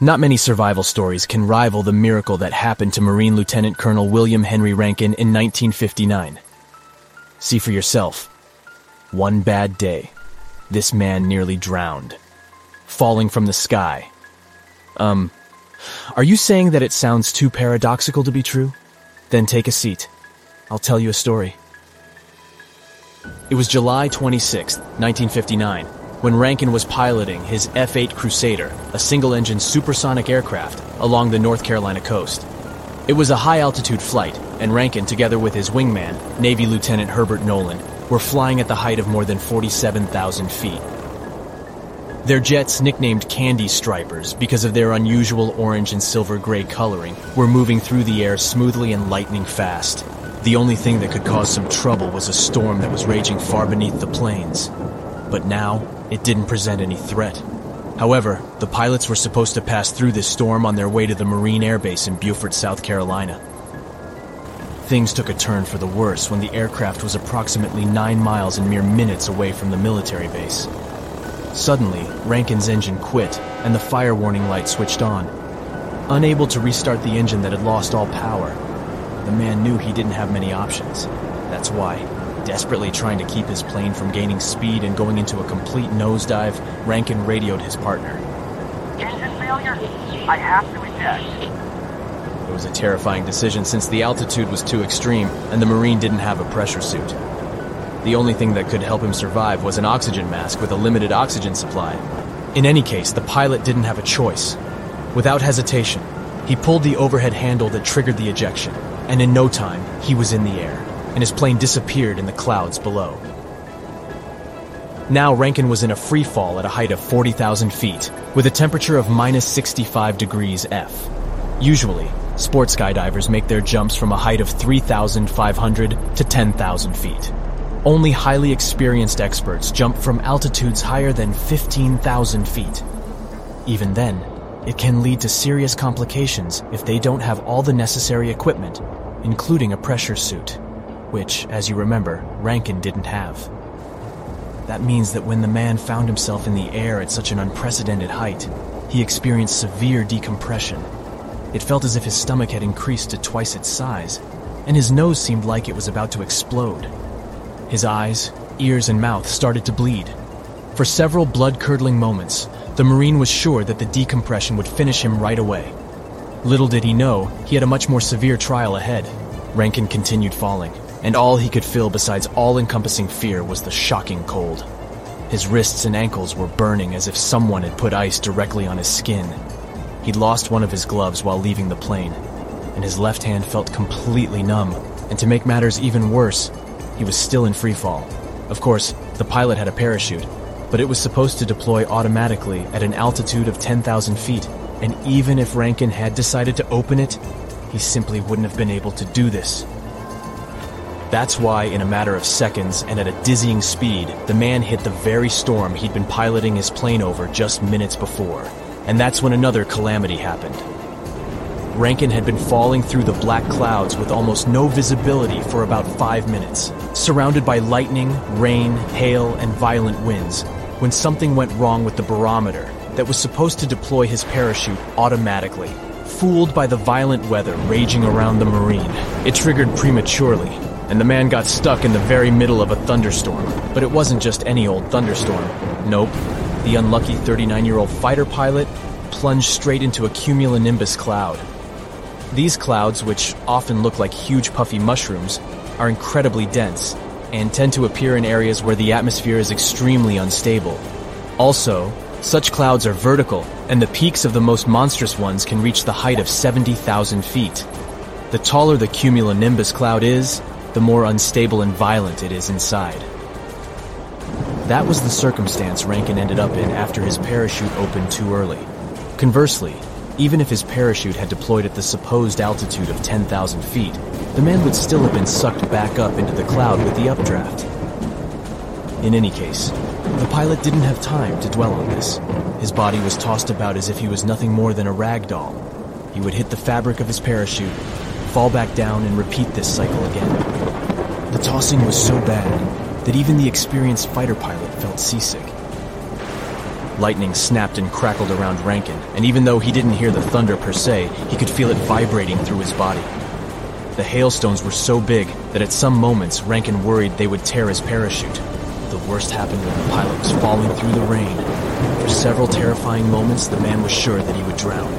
Not many survival stories can rival the miracle that happened to Marine Lieutenant Colonel William Henry Rankin in 1959. See for yourself. One bad day, this man nearly drowned, falling from the sky. Um, are you saying that it sounds too paradoxical to be true? Then take a seat. I'll tell you a story. It was July 26, 1959, when Rankin was piloting his F 8 Crusader, a single engine supersonic aircraft, along the North Carolina coast. It was a high altitude flight, and Rankin, together with his wingman, Navy Lieutenant Herbert Nolan, were flying at the height of more than 47,000 feet. Their jets, nicknamed Candy Stripers because of their unusual orange and silver gray coloring, were moving through the air smoothly and lightning fast. The only thing that could cause some trouble was a storm that was raging far beneath the planes. But now, it didn't present any threat. However, the pilots were supposed to pass through this storm on their way to the Marine Air Base in Beaufort, South Carolina. Things took a turn for the worse when the aircraft was approximately nine miles and mere minutes away from the military base. Suddenly, Rankin's engine quit, and the fire warning light switched on. Unable to restart the engine that had lost all power, the man knew he didn't have many options. That's why, desperately trying to keep his plane from gaining speed and going into a complete nosedive, Rankin radioed his partner. Engine failure? I have to eject. It was a terrifying decision since the altitude was too extreme and the Marine didn't have a pressure suit. The only thing that could help him survive was an oxygen mask with a limited oxygen supply. In any case, the pilot didn't have a choice. Without hesitation, he pulled the overhead handle that triggered the ejection, and in no time, he was in the air, and his plane disappeared in the clouds below. Now Rankin was in a free fall at a height of 40,000 feet, with a temperature of minus 65 degrees F. Usually, sport skydivers make their jumps from a height of 3,500 to 10,000 feet. Only highly experienced experts jump from altitudes higher than 15,000 feet. Even then, it can lead to serious complications if they don't have all the necessary equipment, including a pressure suit, which, as you remember, Rankin didn't have. That means that when the man found himself in the air at such an unprecedented height, he experienced severe decompression it felt as if his stomach had increased to twice its size, and his nose seemed like it was about to explode. His eyes, ears, and mouth started to bleed. For several blood curdling moments, the Marine was sure that the decompression would finish him right away. Little did he know, he had a much more severe trial ahead. Rankin continued falling, and all he could feel besides all encompassing fear was the shocking cold. His wrists and ankles were burning as if someone had put ice directly on his skin, He'd lost one of his gloves while leaving the plane, and his left hand felt completely numb. And to make matters even worse, he was still in free fall. Of course, the pilot had a parachute, but it was supposed to deploy automatically at an altitude of 10,000 feet, and even if Rankin had decided to open it, he simply wouldn't have been able to do this. That's why, in a matter of seconds and at a dizzying speed, the man hit the very storm he'd been piloting his plane over just minutes before. And that's when another calamity happened. Rankin had been falling through the black clouds with almost no visibility for about five minutes, surrounded by lightning, rain, hail, and violent winds, when something went wrong with the barometer that was supposed to deploy his parachute automatically. Fooled by the violent weather raging around the Marine, it triggered prematurely, and the man got stuck in the very middle of a thunderstorm. But it wasn't just any old thunderstorm. Nope, the unlucky 39 year old fighter pilot plunged straight into a cumulonimbus cloud. These clouds, which often look like huge puffy mushrooms, are incredibly dense and tend to appear in areas where the atmosphere is extremely unstable. Also, such clouds are vertical, and the peaks of the most monstrous ones can reach the height of 70,000 feet. The taller the cumulonimbus cloud is, the more unstable and violent it is inside. That was the circumstance Rankin ended up in after his parachute opened too early. Conversely, even if his parachute had deployed at the supposed altitude of 10,000 feet, the man would still have been sucked back up into the cloud with the updraft. In any case, the pilot didn't have time to dwell on this. His body was tossed about as if he was nothing more than a rag doll. He would hit the fabric of his parachute, fall back down, and repeat this cycle again. The tossing was so bad that even the experienced fighter pilot felt seasick. Lightning snapped and crackled around Rankin, and even though he didn't hear the thunder per se, he could feel it vibrating through his body. The hailstones were so big that at some moments Rankin worried they would tear his parachute. The worst happened when the pilot was falling through the rain. For several terrifying moments, the man was sure that he would drown.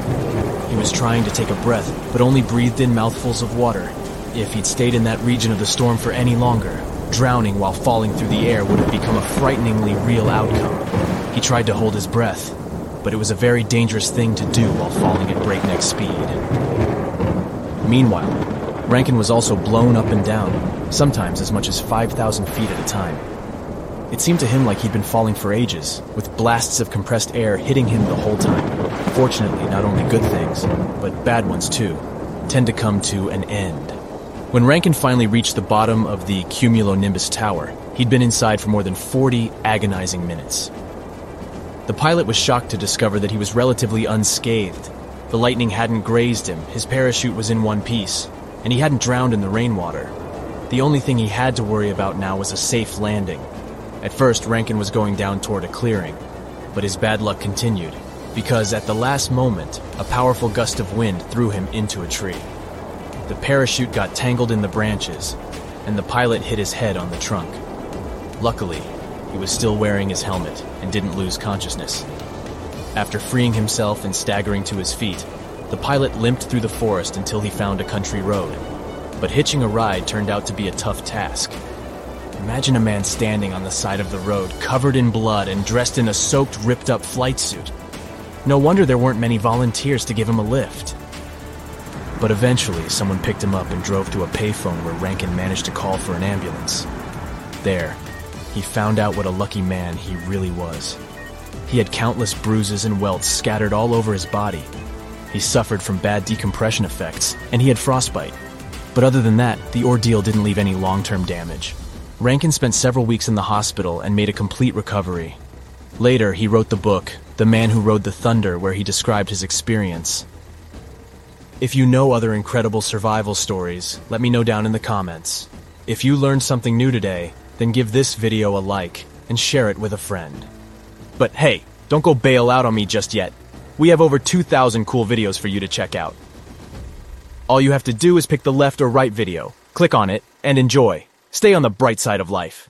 He was trying to take a breath, but only breathed in mouthfuls of water. If he'd stayed in that region of the storm for any longer, drowning while falling through the air would have become a frighteningly real outcome. He tried to hold his breath, but it was a very dangerous thing to do while falling at breakneck speed. Meanwhile, Rankin was also blown up and down, sometimes as much as 5,000 feet at a time. It seemed to him like he'd been falling for ages, with blasts of compressed air hitting him the whole time. Fortunately, not only good things, but bad ones too, tend to come to an end. When Rankin finally reached the bottom of the cumulonimbus tower, he'd been inside for more than 40 agonizing minutes. The pilot was shocked to discover that he was relatively unscathed. The lightning hadn't grazed him, his parachute was in one piece, and he hadn't drowned in the rainwater. The only thing he had to worry about now was a safe landing. At first, Rankin was going down toward a clearing, but his bad luck continued, because at the last moment, a powerful gust of wind threw him into a tree. The parachute got tangled in the branches, and the pilot hit his head on the trunk. Luckily, he was still wearing his helmet and didn't lose consciousness. After freeing himself and staggering to his feet, the pilot limped through the forest until he found a country road. But hitching a ride turned out to be a tough task. Imagine a man standing on the side of the road, covered in blood and dressed in a soaked, ripped up flight suit. No wonder there weren't many volunteers to give him a lift. But eventually, someone picked him up and drove to a payphone where Rankin managed to call for an ambulance. There, he found out what a lucky man he really was. He had countless bruises and welts scattered all over his body. He suffered from bad decompression effects, and he had frostbite. But other than that, the ordeal didn't leave any long term damage. Rankin spent several weeks in the hospital and made a complete recovery. Later, he wrote the book, The Man Who Rode the Thunder, where he described his experience. If you know other incredible survival stories, let me know down in the comments. If you learned something new today, then give this video a like and share it with a friend. But hey, don't go bail out on me just yet. We have over 2,000 cool videos for you to check out. All you have to do is pick the left or right video, click on it, and enjoy. Stay on the bright side of life.